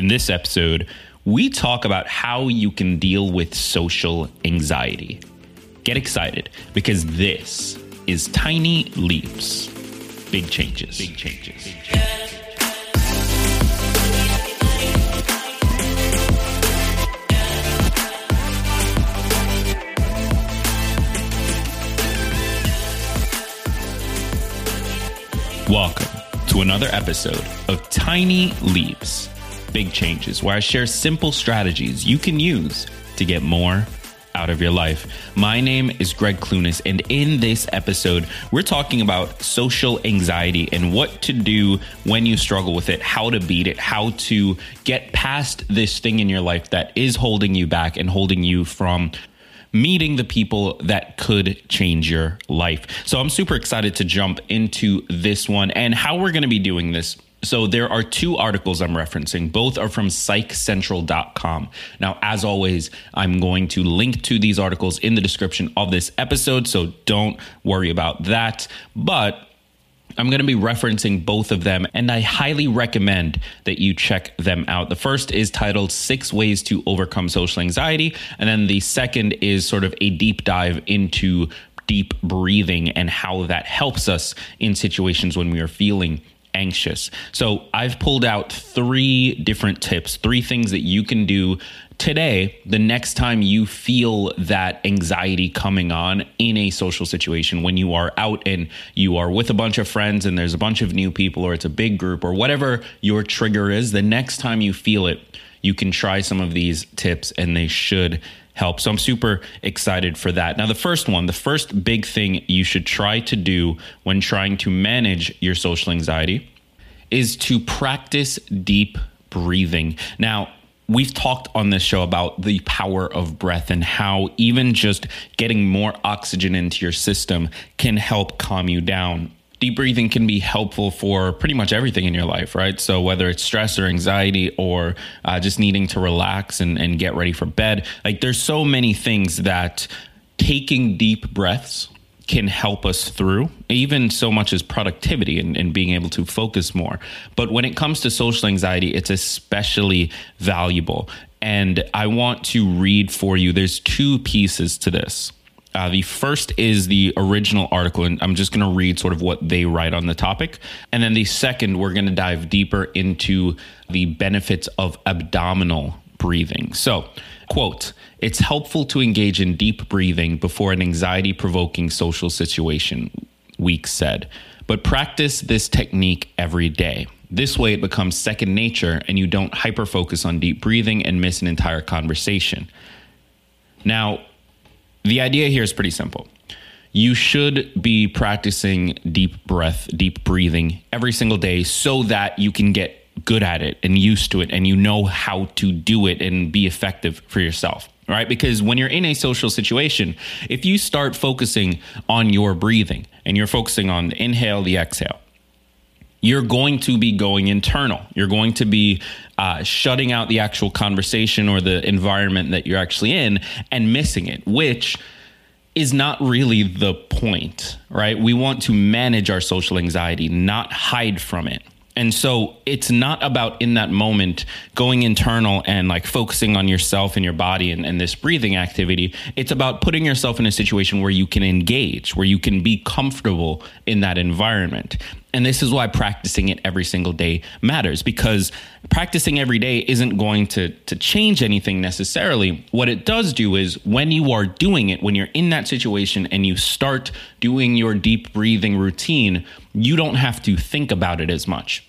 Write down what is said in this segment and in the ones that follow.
In this episode, we talk about how you can deal with social anxiety. Get excited because this is Tiny Leaps, Big Changes. Big Changes. Big changes. Welcome to another episode of Tiny Leaps Big Changes, where I share simple strategies you can use to get more out of your life. My name is Greg Clunis, and in this episode, we're talking about social anxiety and what to do when you struggle with it, how to beat it, how to get past this thing in your life that is holding you back and holding you from meeting the people that could change your life. So I'm super excited to jump into this one and how we're going to be doing this. So there are two articles I'm referencing. Both are from psychcentral.com. Now, as always, I'm going to link to these articles in the description of this episode, so don't worry about that. But I'm going to be referencing both of them, and I highly recommend that you check them out. The first is titled Six Ways to Overcome Social Anxiety, and then the second is sort of a deep dive into deep breathing and how that helps us in situations when we are feeling anxious. So I've pulled out three different tips, three things that you can do today, the next time you feel that anxiety coming on in a social situation, when you are out and you are with a bunch of friends and there's a bunch of new people, or it's a big group, or whatever your trigger is, the next time you feel it, you can try some of these tips and they should help. So I'm super excited for that. Now, the first one, the first big thing you should try to do when trying to manage your social anxiety is to practice deep breathing. Now, we've talked on this show about the power of breath and how even just getting more oxygen into your system can help calm you down. Deep breathing can be helpful for pretty much everything in your life, right? So, whether it's stress or anxiety or uh, just needing to relax and, and get ready for bed, like there's so many things that taking deep breaths can help us through, even so much as productivity and, and, being able to focus more. But when it comes to social anxiety, it's especially valuable. And I want to read for you, there's two pieces to this. Uh, the first is the original article, and I'm just going to read sort of what they write on the topic. And then the second, we're going to dive deeper into the benefits of abdominal breathing. So, quote, it's helpful to engage in deep breathing before an anxiety provoking social situation, Weeks said, but practice this technique every day. This way, it becomes second nature and you don't hyper focus on deep breathing and miss an entire conversation. Now, the idea here is pretty simple. You should be practicing deep breath, deep breathing every single day so that you can get good at it and used to it and you know how to do it and be effective for yourself right? Because when you're in a social situation, if you start focusing on your breathing and you're focusing on the inhale, the exhale, you're going to be going internal. You're going to be uh, shutting out the actual conversation or the environment that you're actually in and missing it, which is not really the point, right? We want to manage our social anxiety, not hide from it. And so it's not about in that moment going internal and like focusing on yourself and your body and, and, this breathing activity. It's about putting yourself in a situation where you can engage, where you can be comfortable in that environment. And this is why practicing it every single day matters because practicing every day isn't going to, to change anything necessarily. What it does do is when you are doing it, when you're in that situation and you start doing your deep breathing routine, you don't have to think about it as much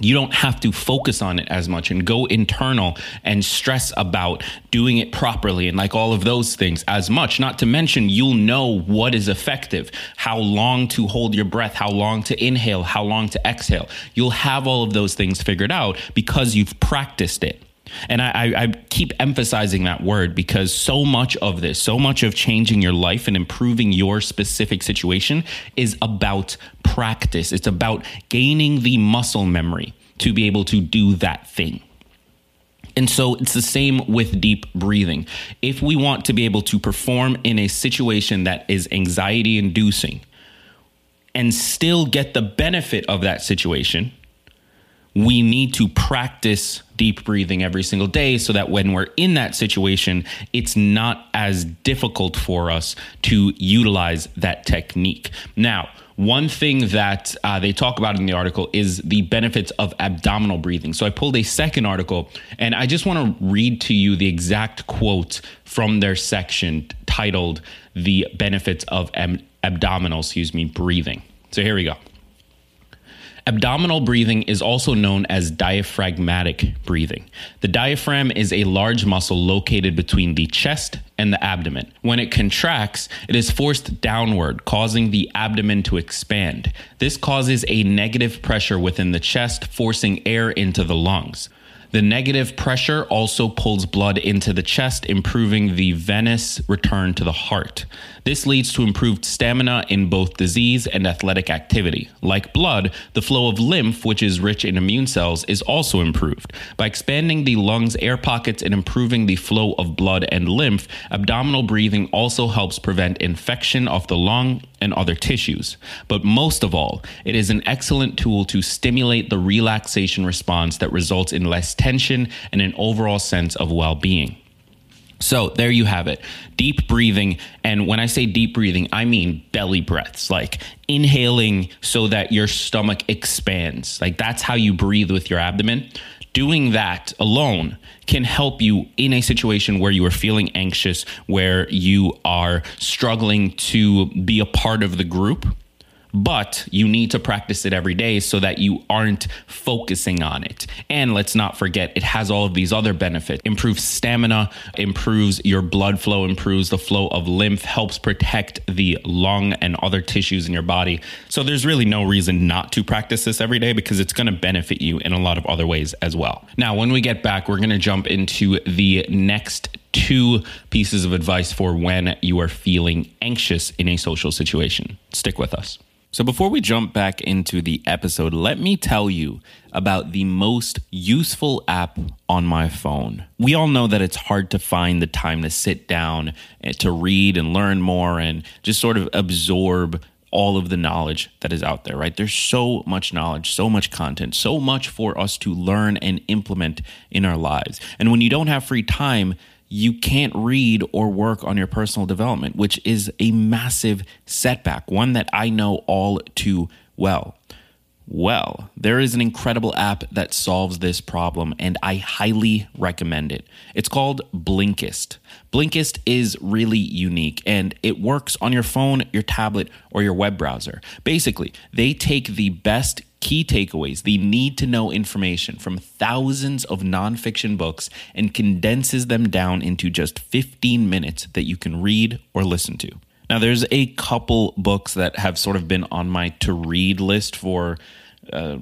you don't have to focus on it as much and go internal and stress about doing it properly and like all of those things as much. Not to mention, you'll know what is effective, how long to hold your breath, how long to inhale, how long to exhale. You'll have all of those things figured out because you've practiced it. And I, I, keep emphasizing that word because so much of this, so much of changing your life and improving your specific situation is about practice. It's about gaining the muscle memory to be able to do that thing. And so it's the same with deep breathing. If we want to be able to perform in a situation that is anxiety inducing and still get the benefit of that situation, we need to practice deep breathing every single day so that when we're in that situation, it's not as difficult for us to utilize that technique. Now, one thing that uh, they talk about in the article is the benefits of abdominal breathing. So I pulled a second article and I just want to read to you the exact quote from their section titled The Benefits of Ab- Abdominal, excuse me, Breathing. So here we go. Abdominal breathing is also known as diaphragmatic breathing. The diaphragm is a large muscle located between the chest and the abdomen. When it contracts, it is forced downward, causing the abdomen to expand. This causes a negative pressure within the chest, forcing air into the lungs. The negative pressure also pulls blood into the chest, improving the venous return to the heart. This leads to improved stamina in both disease and athletic activity. Like blood, the flow of lymph, which is rich in immune cells, is also improved. By expanding the lungs' air pockets and improving the flow of blood and lymph, abdominal breathing also helps prevent infection of the lung and other tissues. But most of all, it is an excellent tool to stimulate the relaxation response that results in less tension and an overall sense of well being. So there you have it. Deep breathing. And when I say deep breathing, I mean belly breaths, like inhaling so that your stomach expands. Like that's how you breathe with your abdomen. Doing that alone can help you in a situation where you are feeling anxious, where you are struggling to be a part of the group but you need to practice it every day so that you aren't focusing on it. And let's not forget, it has all of these other benefits improves stamina, improves your blood flow, improves the flow of lymph, helps protect the lung and other tissues in your body. So there's really no reason not to practice this every day because it's going to benefit you in a lot of other ways as well. Now, when we get back, we're going to jump into the next two pieces of advice for when you are feeling anxious in a social situation. Stick with us. So, before we jump back into the episode, let me tell you about the most useful app on my phone. We all know that it's hard to find the time to sit down and to read and learn more and just sort of absorb all of the knowledge that is out there, right? There's so much knowledge, so much content, so much for us to learn and implement in our lives. And when you don't have free time, you can't read or work on your personal development, which is a massive setback, one that I know all too well. Well, there is an incredible app that solves this problem, and I highly recommend it. It's called Blinkist. Blinkist is really unique and it works on your phone, your tablet, or your web browser. Basically, they take the best key takeaways, the need to know information from thousands of nonfiction books and condenses them down into just 15 minutes that you can read or listen to. Now, there's a couple books that have sort of been on my to read list for uh,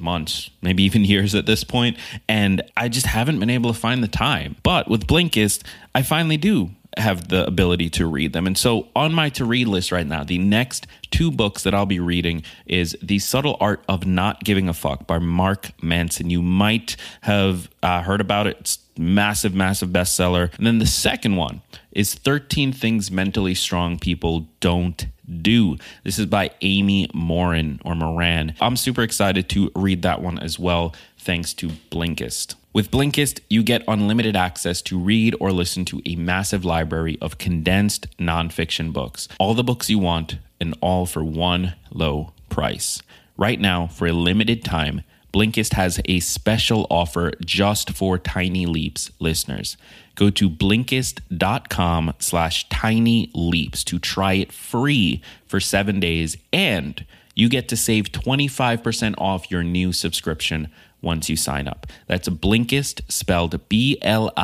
months, maybe even years at this point, and I just haven't been able to find the time. But with Blinkist, I finally do have the ability to read them. And so on my to read list right now, the next two books that I'll be reading is The Subtle Art of Not Giving a Fuck by Mark Manson. You might have uh, heard about it. It's massive, massive bestseller. And then the second one is 13 Things Mentally Strong People Don't Do. This is by Amy Morin or Moran. I'm super excited to read that one as well, thanks to Blinkist. With Blinkist, you get unlimited access to read or listen to a massive library of condensed nonfiction books. All the books you want, and all for one low price. Right now, for a limited time, Blinkist has a special offer just for Tiny Leaps listeners. Go to Blinkist.com slash Tiny Leaps to try it free for seven days, and you get to save 25% off your new subscription once you sign up. That's Blinkist, spelled B-L-I-N-K-I-S-T.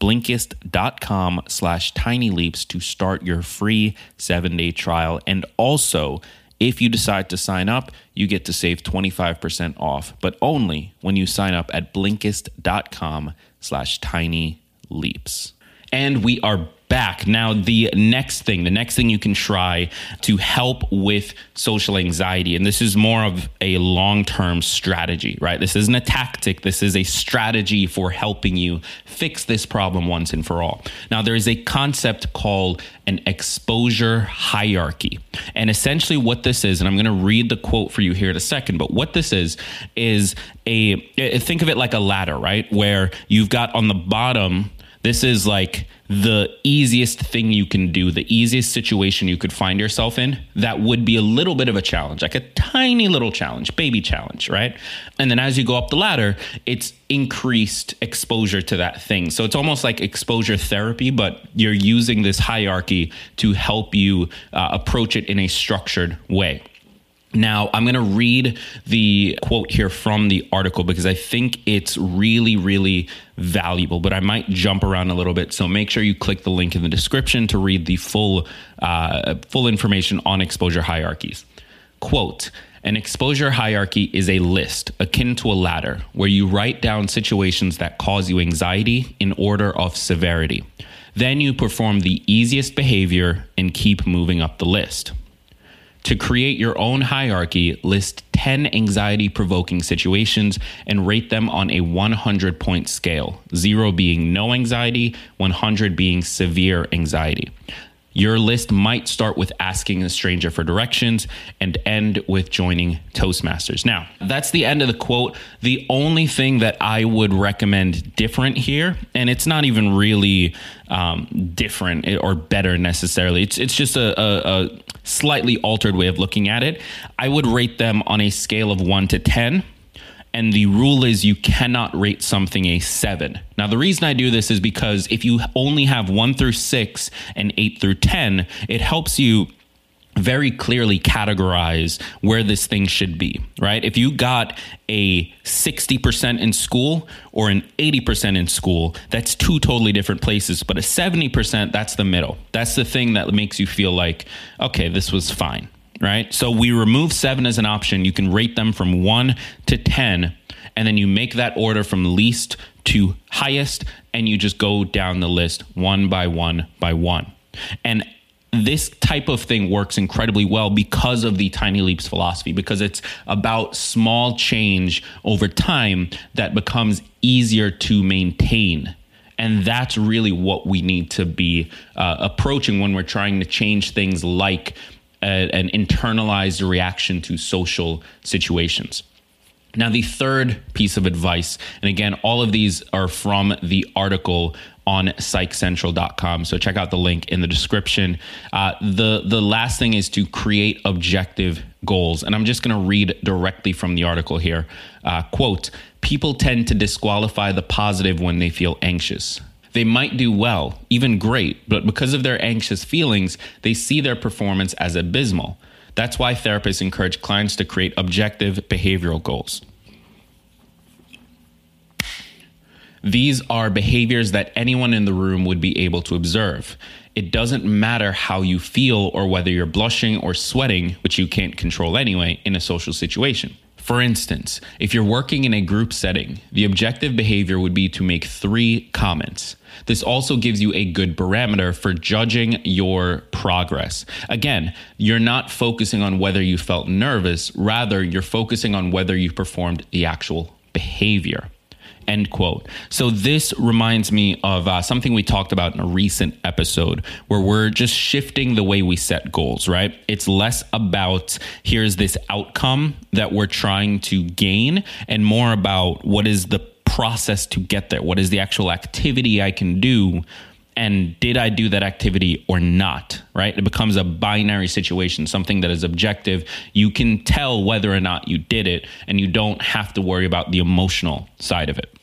Blinkist.com slash Tiny Leaps to start your free seven-day trial. And also, if you decide to sign up, you get to save 25% off, but only when you sign up at Blinkist.com slash Tiny Leaps. And we are back. Now, the next thing, the next thing you can try to help with social anxiety, and this is more of a long term strategy, right? This isn't a tactic, this is a strategy for helping you fix this problem once and for all. Now, there is a concept called an exposure hierarchy. And essentially, what this is, and I'm going to read the quote for you here in a second, but what this is, is a think of it like a ladder, right? Where you've got on the bottom, this is like the easiest thing you can do, the easiest situation you could find yourself in that would be a little bit of a challenge, like a tiny little challenge, baby challenge, right? And then as you go up the ladder, it's increased exposure to that thing. So it's almost like exposure therapy, but you're using this hierarchy to help you uh, approach it in a structured way. Now, I'm going to read the quote here from the article because I think it's really, really valuable, but I might jump around a little bit. So make sure you click the link in the description to read the full, uh, full information on exposure hierarchies. Quote, an exposure hierarchy is a list akin to a ladder where you write down situations that cause you anxiety in order of severity. Then you perform the easiest behavior and keep moving up the list. To create your own hierarchy, list 10 anxiety provoking situations and rate them on a 100 point scale, 0 being no anxiety, 100 being severe anxiety. Your list might start with asking a stranger for directions and end with joining Toastmasters. Now, that's the end of the quote. The only thing that I would recommend different here, and it's not even really um, different or better necessarily, it's, it's just a, a, a slightly altered way of looking at it. I would rate them on a scale of one to 10 and the rule is you cannot rate something a seven. Now, the reason I do this is because if you only have one through six and eight through 10, it helps you very clearly categorize where this thing should be, right? If you got a 60% in school or an 80% in school, that's two totally different places. But a 70%, that's the middle. That's the thing that makes you feel like, okay, this was fine, right? So we remove seven as an option. You can rate them from one to 10, and then you make that order from least to highest, and you just go down the list one by one by one. And this type of thing works incredibly well because of the tiny leaps philosophy because it's about small change over time that becomes easier to maintain and that's really what we need to be uh, approaching when we're trying to change things like a, an internalized reaction to social situations. Now, the third piece of advice, and again, all of these are from the article on psychcentral.com. So check out the link in the description. Uh, the, the last thing is to create objective goals. And I'm just going to read directly from the article here. Uh, quote People tend to disqualify the positive when they feel anxious. They might do well, even great, but because of their anxious feelings, they see their performance as abysmal. That's why therapists encourage clients to create objective behavioral goals. These are behaviors that anyone in the room would be able to observe. It doesn't matter how you feel or whether you're blushing or sweating, which you can't control anyway, in a social situation. For instance, if you're working in a group setting, the objective behavior would be to make three comments. This also gives you a good barometer for judging your progress. Again, you're not focusing on whether you felt nervous, rather, you're focusing on whether you performed the actual behavior. End quote. So this reminds me of uh, something we talked about in a recent episode where we're just shifting the way we set goals, right? It's less about here's this outcome that we're trying to gain and more about what is the process to get there? What is the actual activity I can do and did I do that activity or not? Right? It becomes a binary situation, something that is objective. You can tell whether or not you did it, and you don't have to worry about the emotional side of it.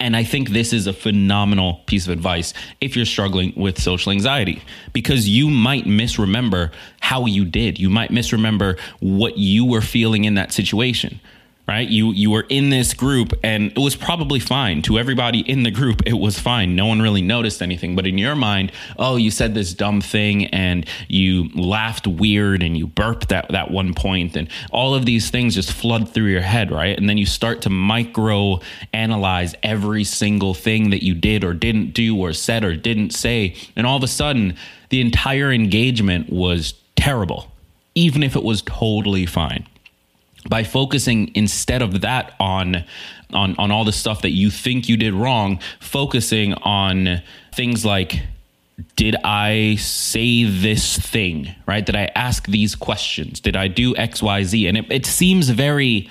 And I think this is a phenomenal piece of advice if you're struggling with social anxiety because you might misremember how you did. You might misremember what you were feeling in that situation right? You you were in this group and it was probably fine. To everybody in the group, it was fine. No one really noticed anything. But in your mind, oh, you said this dumb thing and you laughed weird and you burped at that one point and all of these things just flood through your head, right? And then you start to micro analyze every single thing that you did or didn't do or said or didn't say. And all of a sudden, the entire engagement was terrible, even if it was totally fine by focusing instead of that on on on all the stuff that you think you did wrong focusing on things like did i say this thing right? Did i ask these questions? Did i do xyz and it, it seems very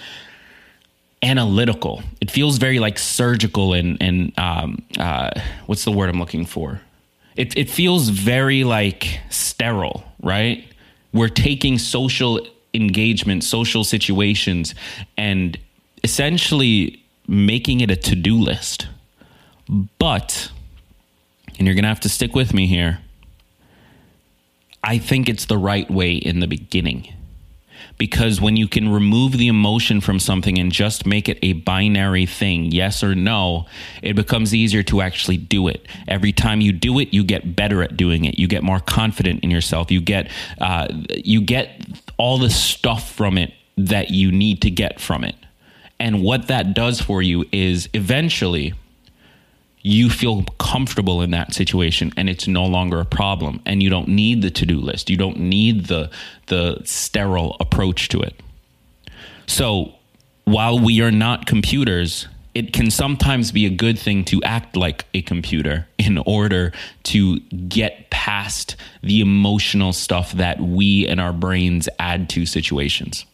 analytical. It feels very like surgical and and um, uh, what's the word i'm looking for? It, it feels very like sterile right? We're taking social engagement, social situations, and essentially making it a to do list. But, and you're going to have to stick with me here, I think it's the right way in the beginning because when you can remove the emotion from something and just make it a binary thing, yes or no, it becomes easier to actually do it. Every time you do it, you get better at doing it. You get more confident in yourself. You get uh, you get all the stuff from it that you need to get from it. And what that does for you is eventually you feel comfortable in that situation and it's no longer a problem and you don't need the to-do list you don't need the the sterile approach to it so while we are not computers it can sometimes be a good thing to act like a computer in order to get past the emotional stuff that we and our brains add to situations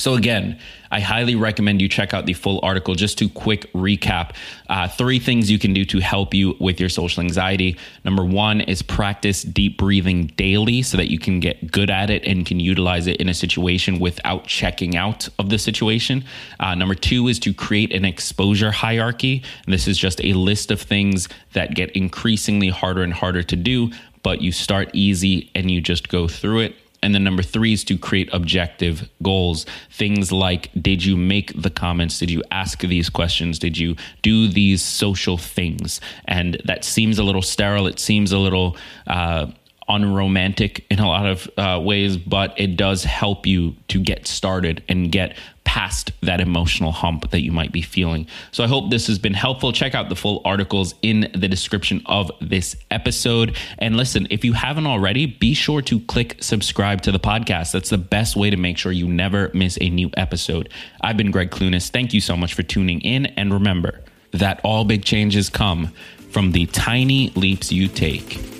so, again, I highly recommend you check out the full article. Just to quick recap uh, three things you can do to help you with your social anxiety. Number one is practice deep breathing daily so that you can get good at it and can utilize it in a situation without checking out of the situation. Uh, number two is to create an exposure hierarchy. And this is just a list of things that get increasingly harder and harder to do, but you start easy and you just go through it. And then number three is to create objective goals. Things like Did you make the comments? Did you ask these questions? Did you do these social things? And that seems a little sterile. It seems a little uh, unromantic in a lot of uh, ways, but it does help you to get started and get past that emotional hump that you might be feeling. So I hope this has been helpful. Check out the full articles in the description of this episode. And listen, if you haven't already, be sure to click subscribe to the podcast. That's the best way to make sure you never miss a new episode. I've been Greg Clunis. Thank you so much for tuning in. And remember that all big changes come from the tiny leaps you take